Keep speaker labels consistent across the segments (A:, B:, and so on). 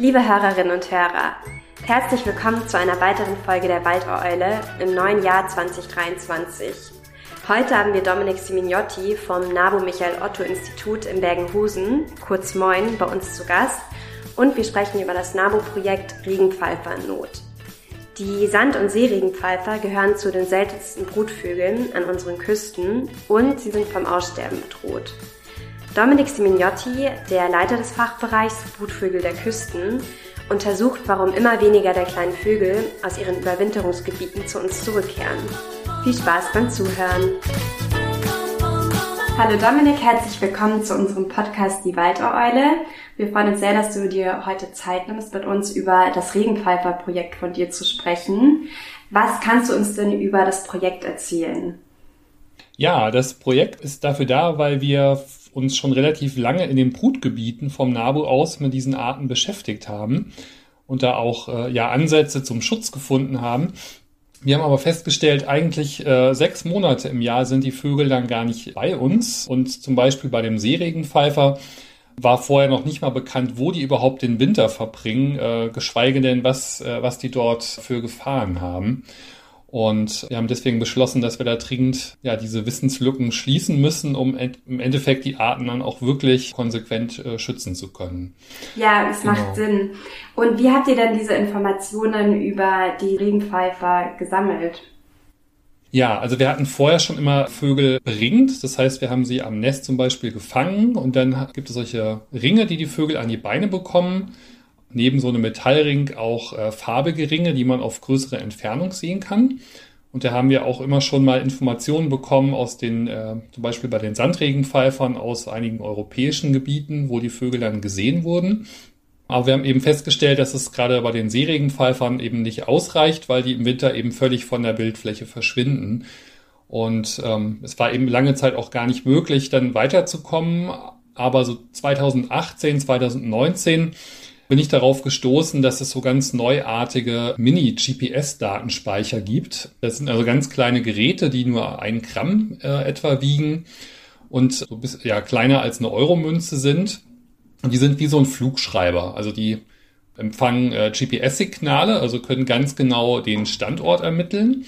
A: Liebe Hörerinnen und Hörer, herzlich willkommen zu einer weiteren Folge der Waldeule im neuen Jahr 2023. Heute haben wir Dominik Simignotti vom NABU Michael Otto Institut in Bergenhusen, kurz Moin, bei uns zu Gast und wir sprechen über das NABU-Projekt Regenpfeifer in Not. Die Sand- und Seeregenpfeifer gehören zu den seltensten Brutvögeln an unseren Küsten und sie sind vom Aussterben bedroht. Dominik Simignotti, der Leiter des Fachbereichs Brutvögel der Küsten, untersucht, warum immer weniger der kleinen Vögel aus ihren Überwinterungsgebieten zu uns zurückkehren. Viel Spaß beim Zuhören! Hallo Dominik, herzlich willkommen zu unserem Podcast Die Waldeule. Wir freuen uns sehr, dass du dir heute Zeit nimmst, mit uns über das Regenpfeifer-Projekt von dir zu sprechen. Was kannst du uns denn über das Projekt erzählen?
B: Ja, das Projekt ist dafür da, weil wir uns schon relativ lange in den Brutgebieten vom NABU aus mit diesen Arten beschäftigt haben und da auch äh, ja Ansätze zum Schutz gefunden haben. Wir haben aber festgestellt, eigentlich äh, sechs Monate im Jahr sind die Vögel dann gar nicht bei uns. Und zum Beispiel bei dem Seeregenpfeifer war vorher noch nicht mal bekannt, wo die überhaupt den Winter verbringen, äh, geschweige denn, was, äh, was die dort für Gefahren haben. Und wir haben deswegen beschlossen, dass wir da dringend ja diese Wissenslücken schließen müssen, um im Endeffekt die Arten dann auch wirklich konsequent äh, schützen zu können.
A: Ja, es genau. macht Sinn. Und wie habt ihr denn diese Informationen über die Regenpfeifer gesammelt?
B: Ja, also wir hatten vorher schon immer Vögel beringt. Das heißt, wir haben sie am Nest zum Beispiel gefangen und dann gibt es solche Ringe, die die Vögel an die Beine bekommen neben so einem Metallring auch äh, farbige Ringe, die man auf größere Entfernung sehen kann. Und da haben wir auch immer schon mal Informationen bekommen aus den, äh, zum Beispiel bei den Sandregenpfeifern aus einigen europäischen Gebieten, wo die Vögel dann gesehen wurden. Aber wir haben eben festgestellt, dass es gerade bei den Seeregenpfeifern eben nicht ausreicht, weil die im Winter eben völlig von der Bildfläche verschwinden. Und ähm, es war eben lange Zeit auch gar nicht möglich, dann weiterzukommen. Aber so 2018, 2019 bin ich darauf gestoßen, dass es so ganz neuartige Mini-GPS-Datenspeicher gibt. Das sind also ganz kleine Geräte, die nur ein Gramm äh, etwa wiegen und so bis, ja, kleiner als eine Euromünze sind. Und die sind wie so ein Flugschreiber. Also die empfangen äh, GPS-Signale, also können ganz genau den Standort ermitteln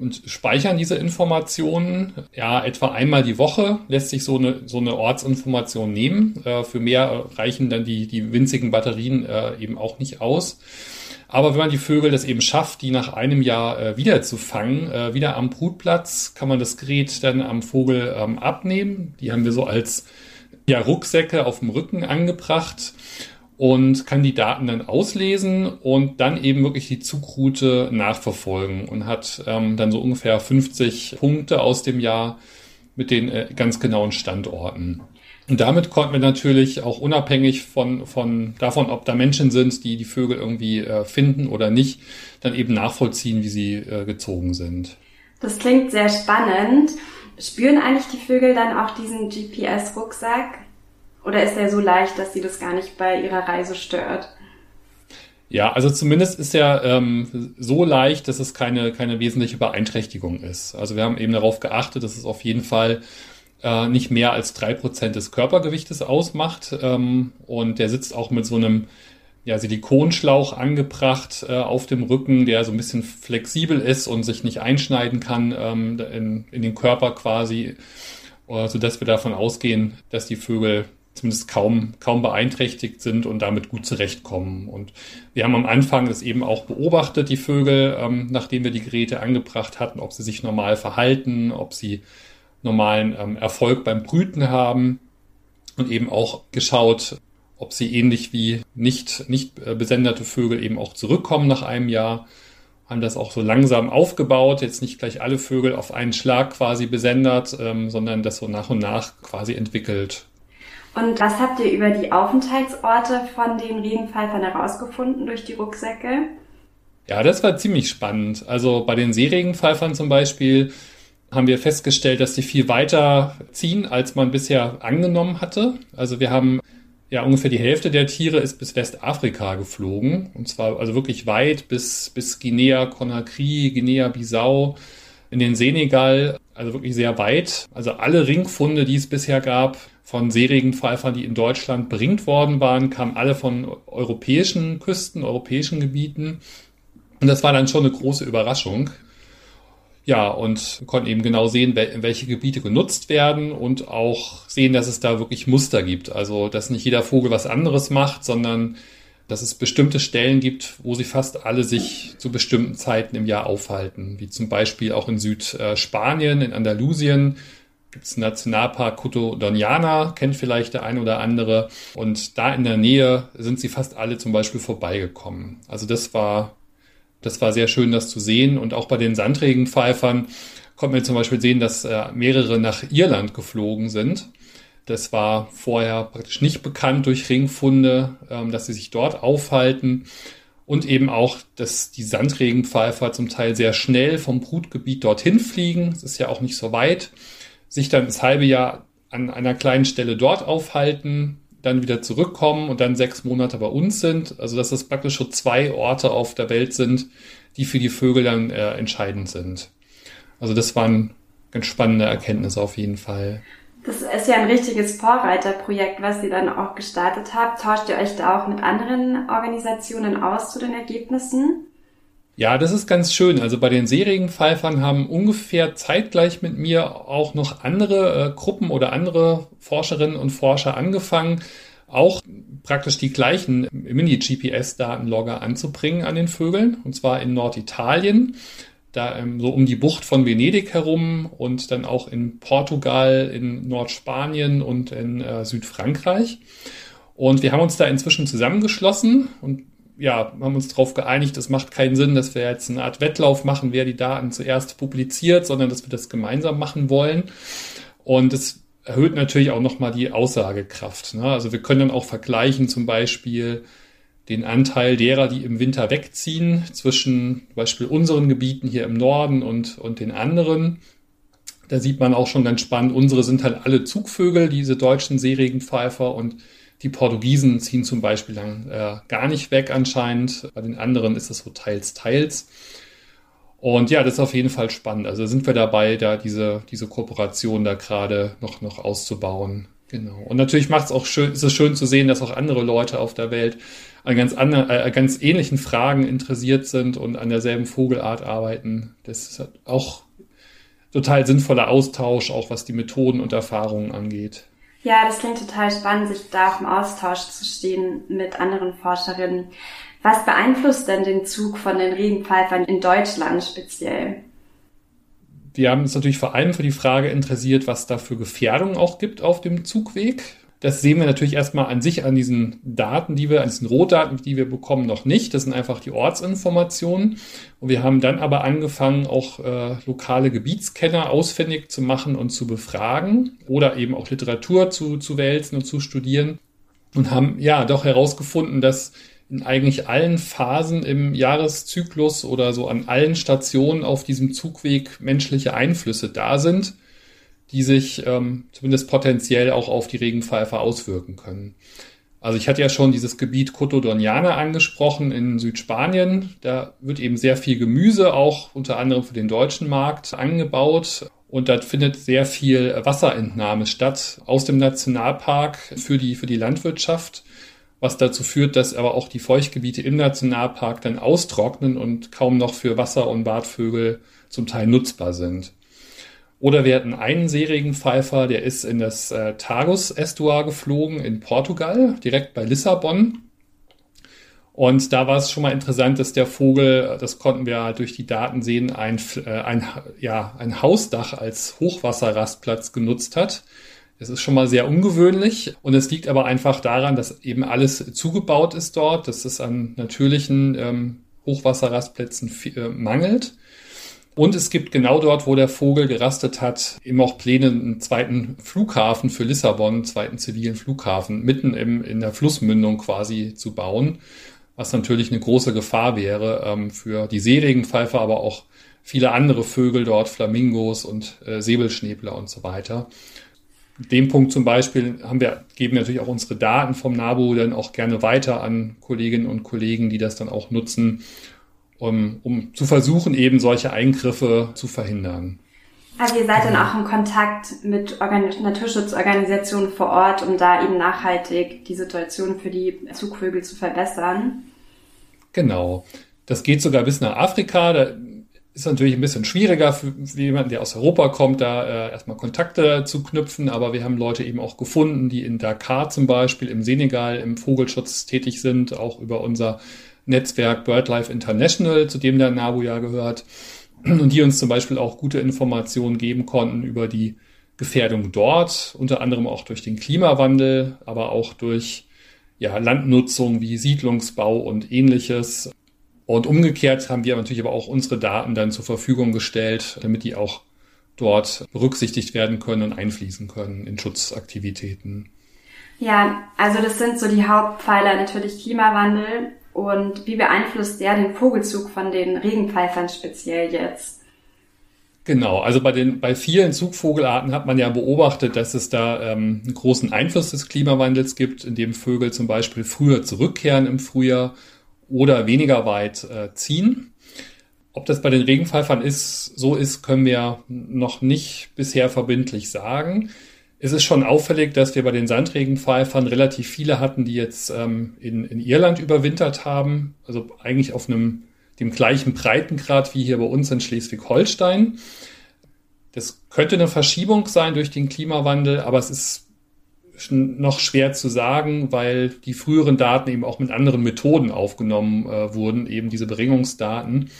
B: und speichern diese Informationen. Ja, etwa einmal die Woche lässt sich so eine, so eine Ortsinformation nehmen. Äh, für mehr reichen dann die, die winzigen Batterien äh, eben auch nicht aus. Aber wenn man die Vögel das eben schafft, die nach einem Jahr äh, wieder zu fangen, äh, wieder am Brutplatz, kann man das Gerät dann am Vogel ähm, abnehmen. Die haben wir so als ja, Rucksäcke auf dem Rücken angebracht und kann die Daten dann auslesen und dann eben wirklich die Zugroute nachverfolgen und hat ähm, dann so ungefähr 50 Punkte aus dem Jahr mit den äh, ganz genauen Standorten. Und damit konnten wir natürlich auch unabhängig von, von davon, ob da Menschen sind, die die Vögel irgendwie äh, finden oder nicht, dann eben nachvollziehen, wie sie äh, gezogen sind.
A: Das klingt sehr spannend. Spüren eigentlich die Vögel dann auch diesen GPS-Rucksack? Oder ist er so leicht, dass sie das gar nicht bei ihrer Reise stört?
B: Ja, also zumindest ist er ähm, so leicht, dass es keine, keine wesentliche Beeinträchtigung ist. Also wir haben eben darauf geachtet, dass es auf jeden Fall äh, nicht mehr als drei Prozent des Körpergewichtes ausmacht. Ähm, und der sitzt auch mit so einem ja, Silikonschlauch angebracht äh, auf dem Rücken, der so ein bisschen flexibel ist und sich nicht einschneiden kann ähm, in, in den Körper quasi, äh, sodass wir davon ausgehen, dass die Vögel zumindest kaum, kaum beeinträchtigt sind und damit gut zurechtkommen. Und wir haben am Anfang das eben auch beobachtet, die Vögel, ähm, nachdem wir die Geräte angebracht hatten, ob sie sich normal verhalten, ob sie normalen ähm, Erfolg beim Brüten haben und eben auch geschaut, ob sie ähnlich wie nicht, nicht äh, besenderte Vögel eben auch zurückkommen nach einem Jahr. Haben das auch so langsam aufgebaut, jetzt nicht gleich alle Vögel auf einen Schlag quasi besendert, ähm, sondern das so nach und nach quasi entwickelt.
A: Und was habt ihr über die Aufenthaltsorte von den Regenpfeifern herausgefunden durch die Rucksäcke?
B: Ja, das war ziemlich spannend. Also bei den Seeregenpfeifern zum Beispiel haben wir festgestellt, dass sie viel weiter ziehen, als man bisher angenommen hatte. Also wir haben ja ungefähr die Hälfte der Tiere ist bis Westafrika geflogen. Und zwar also wirklich weit bis, bis Guinea Conakry, Guinea Bissau, in den Senegal, also wirklich sehr weit. Also alle Ringfunde, die es bisher gab, von Seeregenpfeifern, die in Deutschland beringt worden waren, kamen alle von europäischen Küsten, europäischen Gebieten. Und das war dann schon eine große Überraschung. Ja, und konnten eben genau sehen, welche Gebiete genutzt werden und auch sehen, dass es da wirklich Muster gibt. Also, dass nicht jeder Vogel was anderes macht, sondern dass es bestimmte Stellen gibt, wo sie fast alle sich zu bestimmten Zeiten im Jahr aufhalten, wie zum Beispiel auch in Südspanien, in Andalusien gibt es Nationalpark Coto Doniana, kennt vielleicht der eine oder andere. Und da in der Nähe sind sie fast alle zum Beispiel vorbeigekommen. Also das war, das war sehr schön, das zu sehen. Und auch bei den Sandregenpfeifern konnten wir zum Beispiel sehen, dass äh, mehrere nach Irland geflogen sind. Das war vorher praktisch nicht bekannt durch Ringfunde, ähm, dass sie sich dort aufhalten. Und eben auch, dass die Sandregenpfeifer zum Teil sehr schnell vom Brutgebiet dorthin fliegen. Es ist ja auch nicht so weit sich dann das halbe Jahr an einer kleinen Stelle dort aufhalten, dann wieder zurückkommen und dann sechs Monate bei uns sind. Also dass das praktisch schon zwei Orte auf der Welt sind, die für die Vögel dann äh, entscheidend sind. Also das waren ganz spannende Erkenntnisse auf jeden Fall.
A: Das ist ja ein richtiges Vorreiterprojekt, was ihr dann auch gestartet habt. Tauscht ihr euch da auch mit anderen Organisationen aus zu den Ergebnissen?
B: Ja, das ist ganz schön. Also bei den Seeregenpfeifern haben ungefähr zeitgleich mit mir auch noch andere äh, Gruppen oder andere Forscherinnen und Forscher angefangen, auch praktisch die gleichen Mini-GPS-Datenlogger anzubringen an den Vögeln, und zwar in Norditalien, da ähm, so um die Bucht von Venedig herum und dann auch in Portugal, in Nordspanien und in äh, Südfrankreich. Und wir haben uns da inzwischen zusammengeschlossen und ja, haben uns darauf geeinigt, es macht keinen Sinn, dass wir jetzt eine Art Wettlauf machen, wer die Daten zuerst publiziert, sondern dass wir das gemeinsam machen wollen. Und es erhöht natürlich auch nochmal die Aussagekraft. Ne? Also wir können dann auch vergleichen, zum Beispiel den Anteil derer, die im Winter wegziehen, zwischen zum Beispiel unseren Gebieten hier im Norden und, und den anderen. Da sieht man auch schon ganz spannend, unsere sind halt alle Zugvögel, diese deutschen Seeregenpfeifer und die Portugiesen ziehen zum Beispiel dann äh, gar nicht weg anscheinend. Bei den anderen ist es so teils, teils. Und ja, das ist auf jeden Fall spannend. Also sind wir dabei, da diese, diese Kooperation da gerade noch, noch auszubauen. Genau. Und natürlich macht es auch schön, ist es schön zu sehen, dass auch andere Leute auf der Welt an ganz anderen, äh, ganz ähnlichen Fragen interessiert sind und an derselben Vogelart arbeiten. Das ist auch total sinnvoller Austausch, auch was die Methoden und Erfahrungen angeht.
A: Ja, das klingt total spannend, sich da auch im Austausch zu stehen mit anderen Forscherinnen. Was beeinflusst denn den Zug von den Regenpfeifern in Deutschland speziell?
B: Wir haben uns natürlich vor allem für die Frage interessiert, was da für Gefährdungen auch gibt auf dem Zugweg. Das sehen wir natürlich erstmal an sich an diesen Daten, die wir, an diesen Rohdaten, die wir bekommen, noch nicht. Das sind einfach die Ortsinformationen. Und wir haben dann aber angefangen, auch äh, lokale Gebietskenner ausfindig zu machen und zu befragen oder eben auch Literatur zu, zu wälzen und zu studieren und haben ja doch herausgefunden, dass in eigentlich allen Phasen im Jahreszyklus oder so an allen Stationen auf diesem Zugweg menschliche Einflüsse da sind die sich ähm, zumindest potenziell auch auf die Regenpfeifer auswirken können. Also ich hatte ja schon dieses Gebiet Cotodoniana angesprochen in Südspanien. Da wird eben sehr viel Gemüse auch unter anderem für den deutschen Markt angebaut. Und da findet sehr viel Wasserentnahme statt aus dem Nationalpark für die, für die Landwirtschaft, was dazu führt, dass aber auch die Feuchtgebiete im Nationalpark dann austrocknen und kaum noch für Wasser- und Bartvögel zum Teil nutzbar sind. Oder wir hatten einen Seeregenpfeifer, der ist in das äh, Tagus-Estuar geflogen in Portugal, direkt bei Lissabon. Und da war es schon mal interessant, dass der Vogel, das konnten wir halt durch die Daten sehen, ein, äh, ein, ja, ein Hausdach als Hochwasserrastplatz genutzt hat. Das ist schon mal sehr ungewöhnlich und es liegt aber einfach daran, dass eben alles zugebaut ist dort, dass es an natürlichen ähm, Hochwasserrastplätzen äh, mangelt. Und es gibt genau dort, wo der Vogel gerastet hat, eben auch Pläne, einen zweiten Flughafen für Lissabon, einen zweiten zivilen Flughafen, mitten im, in der Flussmündung quasi zu bauen, was natürlich eine große Gefahr wäre ähm, für die Seeregenpfeifer, aber auch viele andere Vögel dort, Flamingos und äh, Säbelschnäbler und so weiter. Dem Punkt zum Beispiel haben wir, geben natürlich auch unsere Daten vom NABU dann auch gerne weiter an Kolleginnen und Kollegen, die das dann auch nutzen, um, um zu versuchen, eben solche Eingriffe zu verhindern.
A: Also ihr seid dann auch in Kontakt mit Organ Naturschutzorganisationen vor Ort, um da eben nachhaltig die Situation für die Zugvögel zu verbessern.
B: Genau. Das geht sogar bis nach Afrika. Da ist natürlich ein bisschen schwieriger für jemanden, der aus Europa kommt, da äh, erstmal Kontakte zu knüpfen. Aber wir haben Leute eben auch gefunden, die in Dakar zum Beispiel, im Senegal, im Vogelschutz tätig sind, auch über unser Netzwerk BirdLife International, zu dem der NABU ja gehört und die uns zum Beispiel auch gute Informationen geben konnten über die Gefährdung dort, unter anderem auch durch den Klimawandel, aber auch durch ja, Landnutzung wie Siedlungsbau und ähnliches. Und umgekehrt haben wir natürlich aber auch unsere Daten dann zur Verfügung gestellt, damit die auch dort berücksichtigt werden können und einfließen können in Schutzaktivitäten.
A: Ja, also das sind so die Hauptpfeiler natürlich Klimawandel, und wie beeinflusst der den Vogelzug von den Regenpfeifern speziell jetzt?
B: Genau, also bei den bei vielen Zugvogelarten hat man ja beobachtet, dass es da ähm, einen großen Einfluss des Klimawandels gibt, indem Vögel zum Beispiel früher zurückkehren im Frühjahr oder weniger weit äh, ziehen. Ob das bei den Regenpfeifern ist, so ist, können wir noch nicht bisher verbindlich sagen es ist schon auffällig, dass wir bei den Sandregenpfeifern relativ viele hatten, die jetzt ähm, in, in Irland überwintert haben. Also eigentlich auf einem dem gleichen Breitengrad wie hier bei uns in Schleswig-Holstein. Das könnte eine Verschiebung sein durch den Klimawandel, aber es ist noch schwer zu sagen, weil die früheren Daten eben auch mit anderen Methoden aufgenommen äh, wurden, eben diese Beringungsdaten.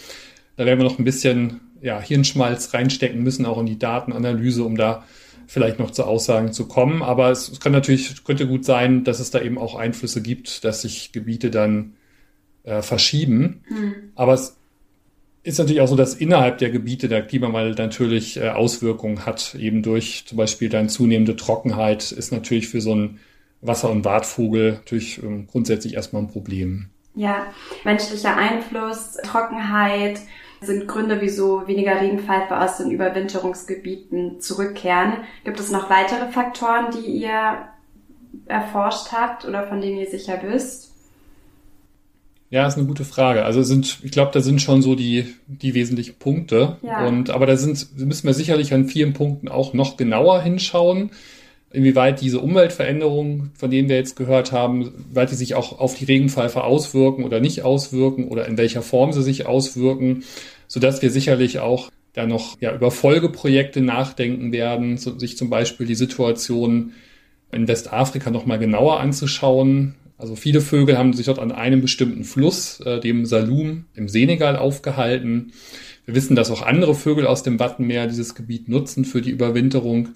B: Da werden wir noch ein bisschen ja, Hirnschmalz reinstecken müssen, auch in die Datenanalyse, um da vielleicht noch zu Aussagen zu kommen. Aber es, es kann natürlich, könnte gut sein, dass es da eben auch Einflüsse gibt, dass sich Gebiete dann äh, verschieben. Mhm. Aber es ist natürlich auch so, dass innerhalb der Gebiete der Klimawandel natürlich äh, Auswirkungen hat, eben durch zum Beispiel dann zunehmende Trockenheit ist natürlich für so einen Wasser- und Wartvogel natürlich ähm, grundsätzlich erstmal ein Problem.
A: Ja, menschlicher Einfluss, Trockenheit, sind Gründe, wieso weniger Regenpfeife aus den Überwinterungsgebieten zurückkehren. Gibt es noch weitere Faktoren, die ihr erforscht habt oder von denen ihr sicher wisst?
B: Ja, ist eine gute Frage. Also sind, ich glaube, da sind schon so die, die wesentlichen Punkte. Ja. Und, aber da sind, müssen wir sicherlich an vielen Punkten auch noch genauer hinschauen inwieweit diese Umweltveränderungen, von denen wir jetzt gehört haben, weit die sich auch auf die Regenpfeife auswirken oder nicht auswirken oder in welcher Form sie sich auswirken, so dass wir sicherlich auch da noch ja, über Folgeprojekte nachdenken werden, so, sich zum Beispiel die Situation in Westafrika nochmal genauer anzuschauen. Also viele Vögel haben sich dort an einem bestimmten Fluss, äh, dem Salum im Senegal, aufgehalten. Wir wissen, dass auch andere Vögel aus dem Wattenmeer dieses Gebiet nutzen für die Überwinterung.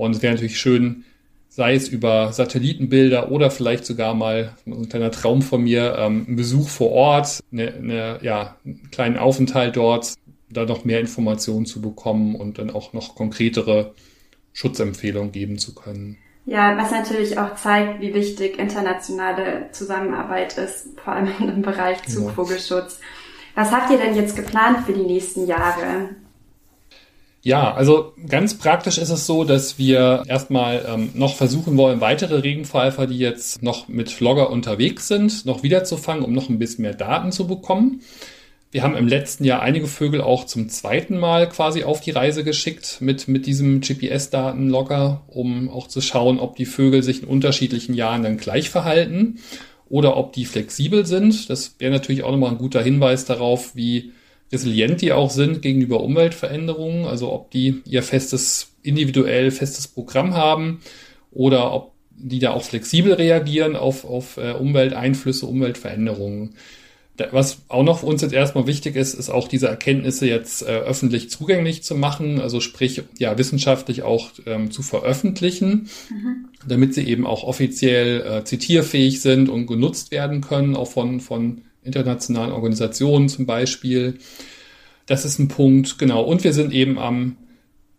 B: Und es wäre natürlich schön, sei es über Satellitenbilder oder vielleicht sogar mal ein kleiner Traum von mir, ähm, ein Besuch vor Ort, eine, eine, ja, einen kleinen Aufenthalt dort, da noch mehr Informationen zu bekommen und dann auch noch konkretere Schutzempfehlungen geben zu können.
A: Ja, was natürlich auch zeigt, wie wichtig internationale Zusammenarbeit ist, vor allem im Bereich Zugvogelschutz. Was habt ihr denn jetzt geplant für die nächsten Jahre?
B: Ja, also ganz praktisch ist es so, dass wir erstmal ähm, noch versuchen wollen, weitere Regenpfeifer, die jetzt noch mit Logger unterwegs sind, noch wiederzufangen, um noch ein bisschen mehr Daten zu bekommen. Wir haben im letzten Jahr einige Vögel auch zum zweiten Mal quasi auf die Reise geschickt mit, mit diesem GPS-Datenlogger, um auch zu schauen, ob die Vögel sich in unterschiedlichen Jahren dann gleich verhalten oder ob die flexibel sind. Das wäre natürlich auch nochmal ein guter Hinweis darauf, wie resilient die auch sind gegenüber Umweltveränderungen, also ob die ihr festes, individuell festes Programm haben oder ob die da auch flexibel reagieren auf, auf äh, Umwelteinflüsse, Umweltveränderungen. Was auch noch für uns jetzt erstmal wichtig ist, ist auch diese Erkenntnisse jetzt äh, öffentlich zugänglich zu machen, also sprich ja wissenschaftlich auch ähm, zu veröffentlichen, mhm. damit sie eben auch offiziell äh, zitierfähig sind und genutzt werden können, auch von, von internationalen Organisationen zum Beispiel. Das ist ein Punkt, genau. Und wir sind eben am,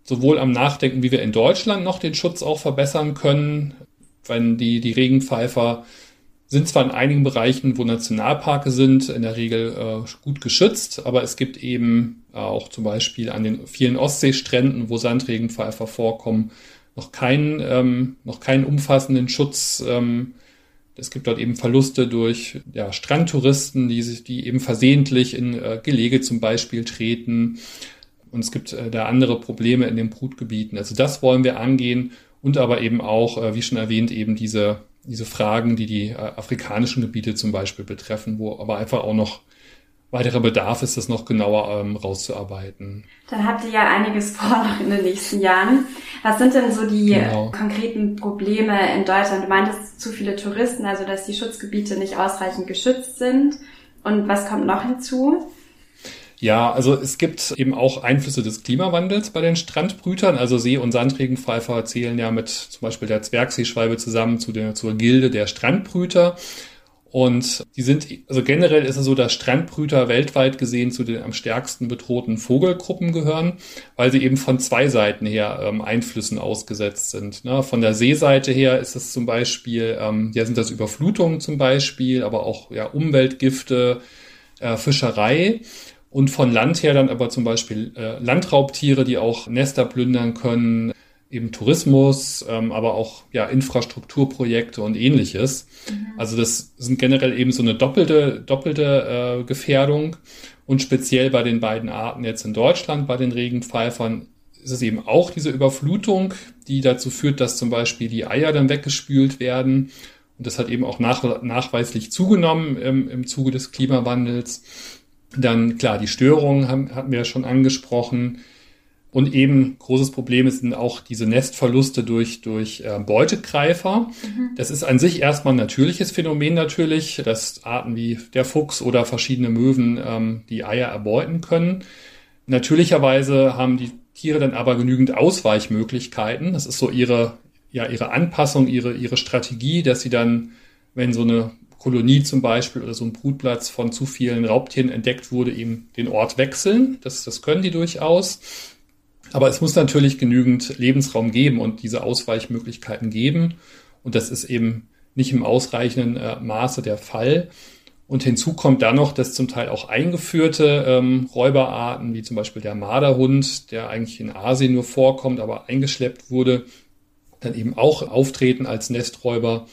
B: sowohl am Nachdenken, wie wir in Deutschland noch den Schutz auch verbessern können, wenn die, die Regenpfeifer sind zwar in einigen Bereichen, wo Nationalparke sind, in der Regel äh, gut geschützt, aber es gibt eben auch zum Beispiel an den vielen Ostseestränden, wo Sandregenpfeifer vorkommen, noch keinen, ähm, noch keinen umfassenden Schutz ähm, es gibt dort eben Verluste durch ja, Strandtouristen, die sich, die eben versehentlich in äh, Gelege zum Beispiel treten. Und es gibt äh, da andere Probleme in den Brutgebieten. Also das wollen wir angehen und aber eben auch, äh, wie schon erwähnt, eben diese, diese Fragen, die die äh, afrikanischen Gebiete zum Beispiel betreffen, wo aber einfach auch noch weiterer Bedarf ist, das noch genauer ähm, rauszuarbeiten.
A: Dann habt ihr ja einiges vor noch in den nächsten Jahren. Was sind denn so die genau. konkreten Probleme in Deutschland? Du meintest zu viele Touristen, also dass die Schutzgebiete nicht ausreichend geschützt sind. Und was kommt noch hinzu?
B: Ja, also es gibt eben auch Einflüsse des Klimawandels bei den Strandbrütern. Also See- und Sandregenpfeifer zählen ja mit zum Beispiel der Zwergseeschwalbe zusammen zu der, zur Gilde der Strandbrüter. Und die sind, also generell ist es so, dass Strandbrüter weltweit gesehen zu den am stärksten bedrohten Vogelgruppen gehören, weil sie eben von zwei Seiten her ähm, Einflüssen ausgesetzt sind. Ne? Von der Seeseite her ist es zum Beispiel, ähm, ja sind das Überflutungen zum Beispiel, aber auch ja Umweltgifte, äh, Fischerei. Und von Land her dann aber zum Beispiel äh, Landraubtiere, die auch Nester plündern können, eben Tourismus, ähm, aber auch ja Infrastrukturprojekte und ähnliches. Mhm. Also das sind generell eben so eine doppelte doppelte äh, Gefährdung und speziell bei den beiden Arten jetzt in Deutschland bei den Regenpfeifern ist es eben auch diese Überflutung, die dazu führt, dass zum Beispiel die Eier dann weggespült werden. Und das hat eben auch nach, nachweislich zugenommen im, im Zuge des Klimawandels. Dann klar, die Störungen haben, hatten wir ja schon angesprochen und eben großes Problem sind auch diese Nestverluste durch, durch äh, Beutegreifer. Mhm. Das ist an sich erstmal ein natürliches Phänomen natürlich, dass Arten wie der Fuchs oder verschiedene Möwen ähm, die Eier erbeuten können. Natürlicherweise haben die Tiere dann aber genügend Ausweichmöglichkeiten. Das ist so ihre, ja, ihre Anpassung, ihre, ihre Strategie, dass sie dann, wenn so eine Kolonie zum Beispiel oder so ein Brutplatz von zu vielen Raubtieren entdeckt wurde, eben den Ort wechseln. Das, das können die durchaus. Aber es muss natürlich genügend Lebensraum geben und diese Ausweichmöglichkeiten geben. Und das ist eben nicht im ausreichenden äh, Maße der Fall. Und hinzu kommt dann noch, dass zum Teil auch eingeführte ähm, Räuberarten, wie zum Beispiel der Marderhund, der eigentlich in Asien nur vorkommt, aber eingeschleppt wurde, dann eben auch auftreten als Nesträuber.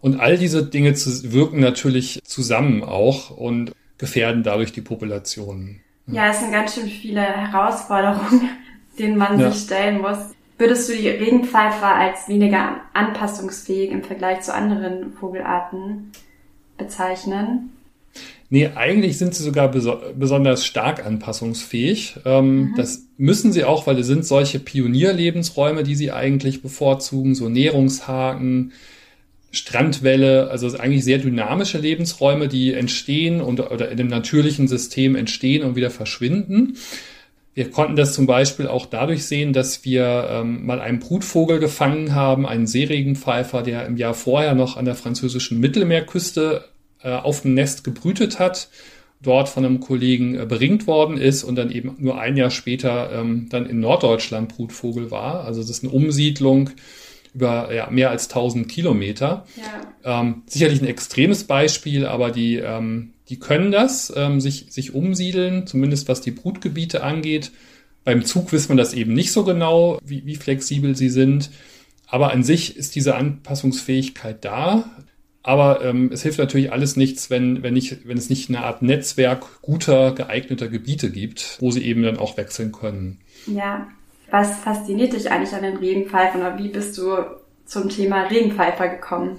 B: Und all diese Dinge zu, wirken natürlich zusammen auch und gefährden dadurch die Populationen.
A: Ja, es sind ganz schön viele Herausforderungen den man ja. sich stellen muss. Würdest du die Regenpfeifer als weniger anpassungsfähig im Vergleich zu anderen Vogelarten bezeichnen?
B: Nee, eigentlich sind sie sogar beso besonders stark anpassungsfähig. Ähm, mhm. Das müssen sie auch, weil es sind solche Pionierlebensräume, die sie eigentlich bevorzugen, so Nährungshaken, Strandwelle, also eigentlich sehr dynamische Lebensräume, die entstehen und oder in dem natürlichen System entstehen und wieder verschwinden. Wir konnten das zum Beispiel auch dadurch sehen, dass wir ähm, mal einen Brutvogel gefangen haben, einen Seeregenpfeifer, der im Jahr vorher noch an der französischen Mittelmeerküste äh, auf dem Nest gebrütet hat, dort von einem Kollegen äh, beringt worden ist und dann eben nur ein Jahr später ähm, dann in Norddeutschland Brutvogel war. Also das ist eine Umsiedlung über ja, mehr als 1000 Kilometer. Ja. Ähm, sicherlich ein extremes Beispiel, aber die, ähm, die können das, ähm, sich, sich umsiedeln, zumindest was die Brutgebiete angeht. Beim Zug wissen man das eben nicht so genau, wie, wie flexibel sie sind. Aber an sich ist diese Anpassungsfähigkeit da. Aber ähm, es hilft natürlich alles nichts, wenn, wenn, nicht, wenn es nicht eine Art Netzwerk guter, geeigneter Gebiete gibt, wo sie eben dann auch wechseln können.
A: Ja, was fasziniert dich eigentlich an den Regenpfeifen oder wie bist du zum Thema Regenpfeifer gekommen?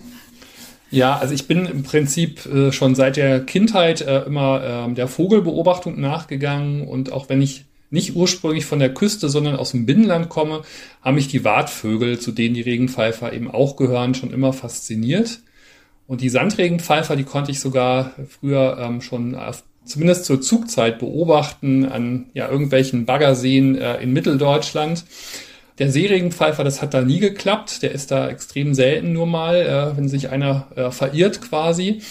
B: Ja, also ich bin im Prinzip äh, schon seit der Kindheit äh, immer äh, der Vogelbeobachtung nachgegangen und auch wenn ich nicht ursprünglich von der Küste, sondern aus dem Binnenland komme, haben mich die Wartvögel, zu denen die Regenpfeifer eben auch gehören, schon immer fasziniert. Und die Sandregenpfeifer, die konnte ich sogar früher ähm, schon auf, zumindest zur Zugzeit beobachten an ja, irgendwelchen Baggerseen äh, in Mitteldeutschland. Der Seeregenpfeifer, das hat da nie geklappt. Der ist da extrem selten nur mal, äh, wenn sich einer äh, verirrt quasi.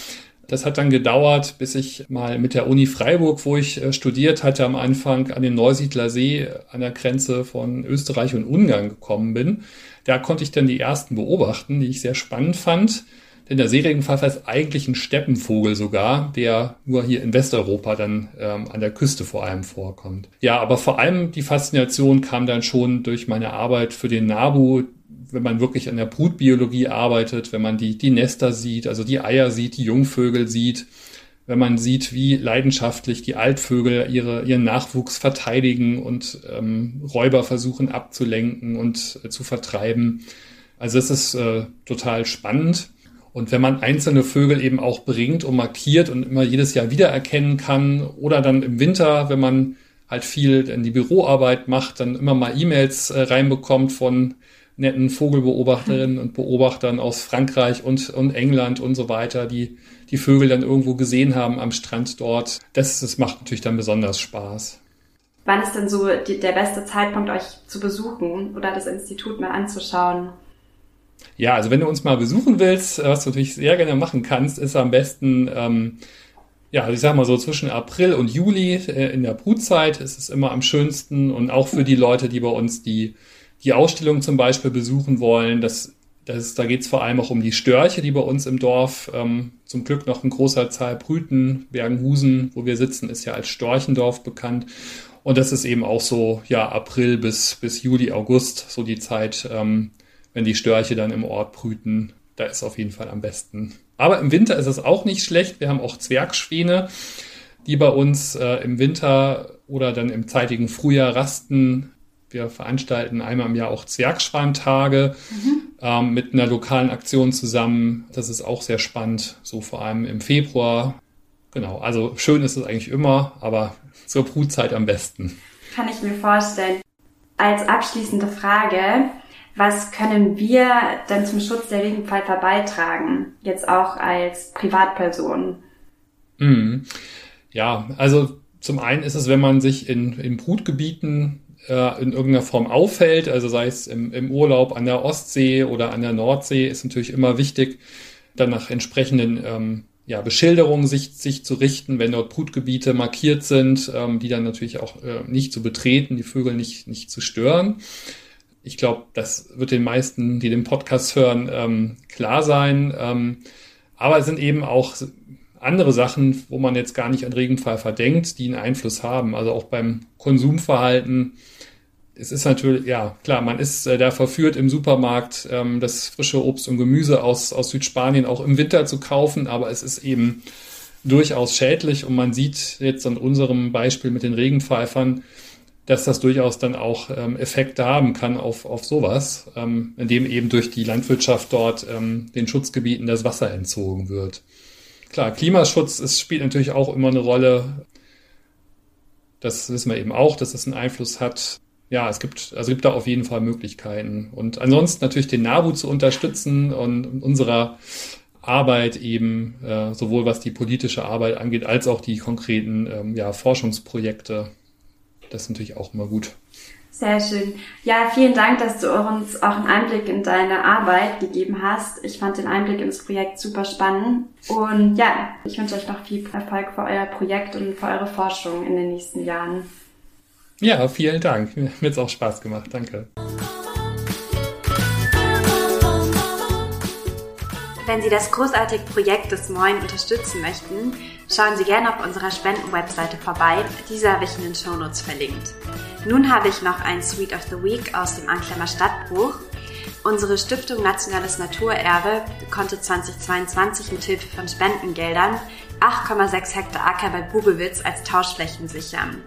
B: Das hat dann gedauert, bis ich mal mit der Uni Freiburg, wo ich äh, studiert hatte, am Anfang an den Neusiedler See an der Grenze von Österreich und Ungarn gekommen bin. Da konnte ich dann die ersten beobachten, die ich sehr spannend fand. Denn der Seeregenpfeifer ist eigentlich ein Steppenvogel sogar, der nur hier in Westeuropa dann ähm, an der Küste vor allem vorkommt. Ja, aber vor allem die Faszination kam dann schon durch meine Arbeit für den NABU, wenn man wirklich an der Brutbiologie arbeitet, wenn man die, die Nester sieht, also die Eier sieht, die Jungvögel sieht, wenn man sieht, wie leidenschaftlich die Altvögel ihre, ihren Nachwuchs verteidigen und ähm, Räuber versuchen abzulenken und äh, zu vertreiben. Also es ist äh, total spannend. Und wenn man einzelne Vögel eben auch bringt und markiert und immer jedes Jahr wiedererkennen kann oder dann im Winter, wenn man halt viel in die Büroarbeit macht, dann immer mal E-Mails äh, reinbekommt von netten Vogelbeobachterinnen und Beobachtern aus Frankreich und, und England und so weiter, die die Vögel dann irgendwo gesehen haben am Strand dort. Das, das macht natürlich dann besonders Spaß.
A: Wann ist denn so die, der beste Zeitpunkt, euch zu besuchen oder das Institut mal anzuschauen?
B: Ja, also wenn du uns mal besuchen willst, was du natürlich sehr gerne machen kannst, ist am besten, ähm, ja, also ich sag mal so zwischen April und Juli äh, in der Brutzeit ist es immer am schönsten und auch für die Leute, die bei uns die, die Ausstellung zum Beispiel besuchen wollen, das das, da geht es vor allem auch um die Störche, die bei uns im Dorf ähm, zum Glück noch in großer Zahl brüten. Bergenhusen, wo wir sitzen, ist ja als Storchendorf bekannt. Und das ist eben auch so, ja, April bis, bis Juli, August, so die Zeit, ähm, wenn die Störche dann im Ort brüten. Da ist auf jeden Fall am besten. Aber im Winter ist es auch nicht schlecht. Wir haben auch Zwergschwäne, die bei uns äh, im Winter oder dann im zeitigen Frühjahr rasten wir veranstalten einmal im Jahr auch Zwergschwantage mhm. ähm, mit einer lokalen Aktion zusammen. Das ist auch sehr spannend, so vor allem im Februar. Genau, also schön ist es eigentlich immer, aber zur Brutzeit am besten.
A: Kann ich mir vorstellen. Als abschließende Frage, was können wir denn zum Schutz der Regenpfeifer beitragen, jetzt auch als Privatperson?
B: Mhm. Ja, also zum einen ist es, wenn man sich in, in Brutgebieten äh, in irgendeiner Form auffällt, also sei es im, im Urlaub an der Ostsee oder an der Nordsee, ist natürlich immer wichtig, dann nach entsprechenden ähm, ja, Beschilderungen sich, sich zu richten, wenn dort Brutgebiete markiert sind, ähm, die dann natürlich auch äh, nicht zu betreten, die Vögel nicht, nicht zu stören. Ich glaube, das wird den meisten, die den Podcast hören, ähm, klar sein. Ähm, aber es sind eben auch andere Sachen, wo man jetzt gar nicht an Regenpfeifer denkt, die einen Einfluss haben. Also auch beim Konsumverhalten. Es ist natürlich, ja, klar, man ist äh, da verführt im Supermarkt, ähm, das frische Obst und Gemüse aus, aus Südspanien auch im Winter zu kaufen, aber es ist eben durchaus schädlich und man sieht jetzt an unserem Beispiel mit den Regenpfeifern, dass das durchaus dann auch ähm, Effekte haben kann auf, auf sowas, ähm, indem eben durch die Landwirtschaft dort ähm, den Schutzgebieten das Wasser entzogen wird. Klar, Klimaschutz ist, spielt natürlich auch immer eine Rolle. Das wissen wir eben auch, dass es einen Einfluss hat. Ja, es gibt, also es gibt da auf jeden Fall Möglichkeiten. Und ansonsten natürlich den NABU zu unterstützen und unserer Arbeit eben, äh, sowohl was die politische Arbeit angeht, als auch die konkreten ähm, ja, Forschungsprojekte. Das ist natürlich auch immer gut.
A: Sehr schön. Ja, vielen Dank, dass du uns auch einen Einblick in deine Arbeit gegeben hast. Ich fand den Einblick ins Projekt super spannend. Und ja, ich wünsche euch noch viel Erfolg für euer Projekt und für eure Forschung in den nächsten Jahren.
B: Ja, vielen Dank. Mir hat es auch Spaß gemacht. Danke.
A: Wenn Sie das großartige Projekt des Moin unterstützen möchten, schauen Sie gerne auf unserer Spendenwebseite vorbei. Diese habe ich in den Shownotes verlinkt. Nun habe ich noch ein Suite of the Week aus dem Anklammer Stadtbuch. Unsere Stiftung Nationales Naturerbe konnte 2022 mit Hilfe von Spendengeldern 8,6 Hektar Acker bei Bubewitz als Tauschflächen sichern.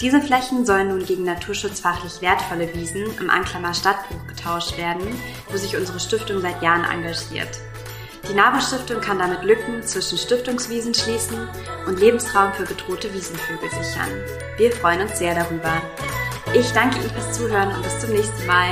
A: Diese Flächen sollen nun gegen naturschutzfachlich wertvolle Wiesen im Anklammer Stadtbuch getauscht werden, wo sich unsere Stiftung seit Jahren engagiert. Die Nabelstiftung kann damit Lücken zwischen Stiftungswiesen schließen und Lebensraum für bedrohte Wiesenvögel sichern. Wir freuen uns sehr darüber. Ich danke Ihnen fürs Zuhören und bis zum nächsten Mal.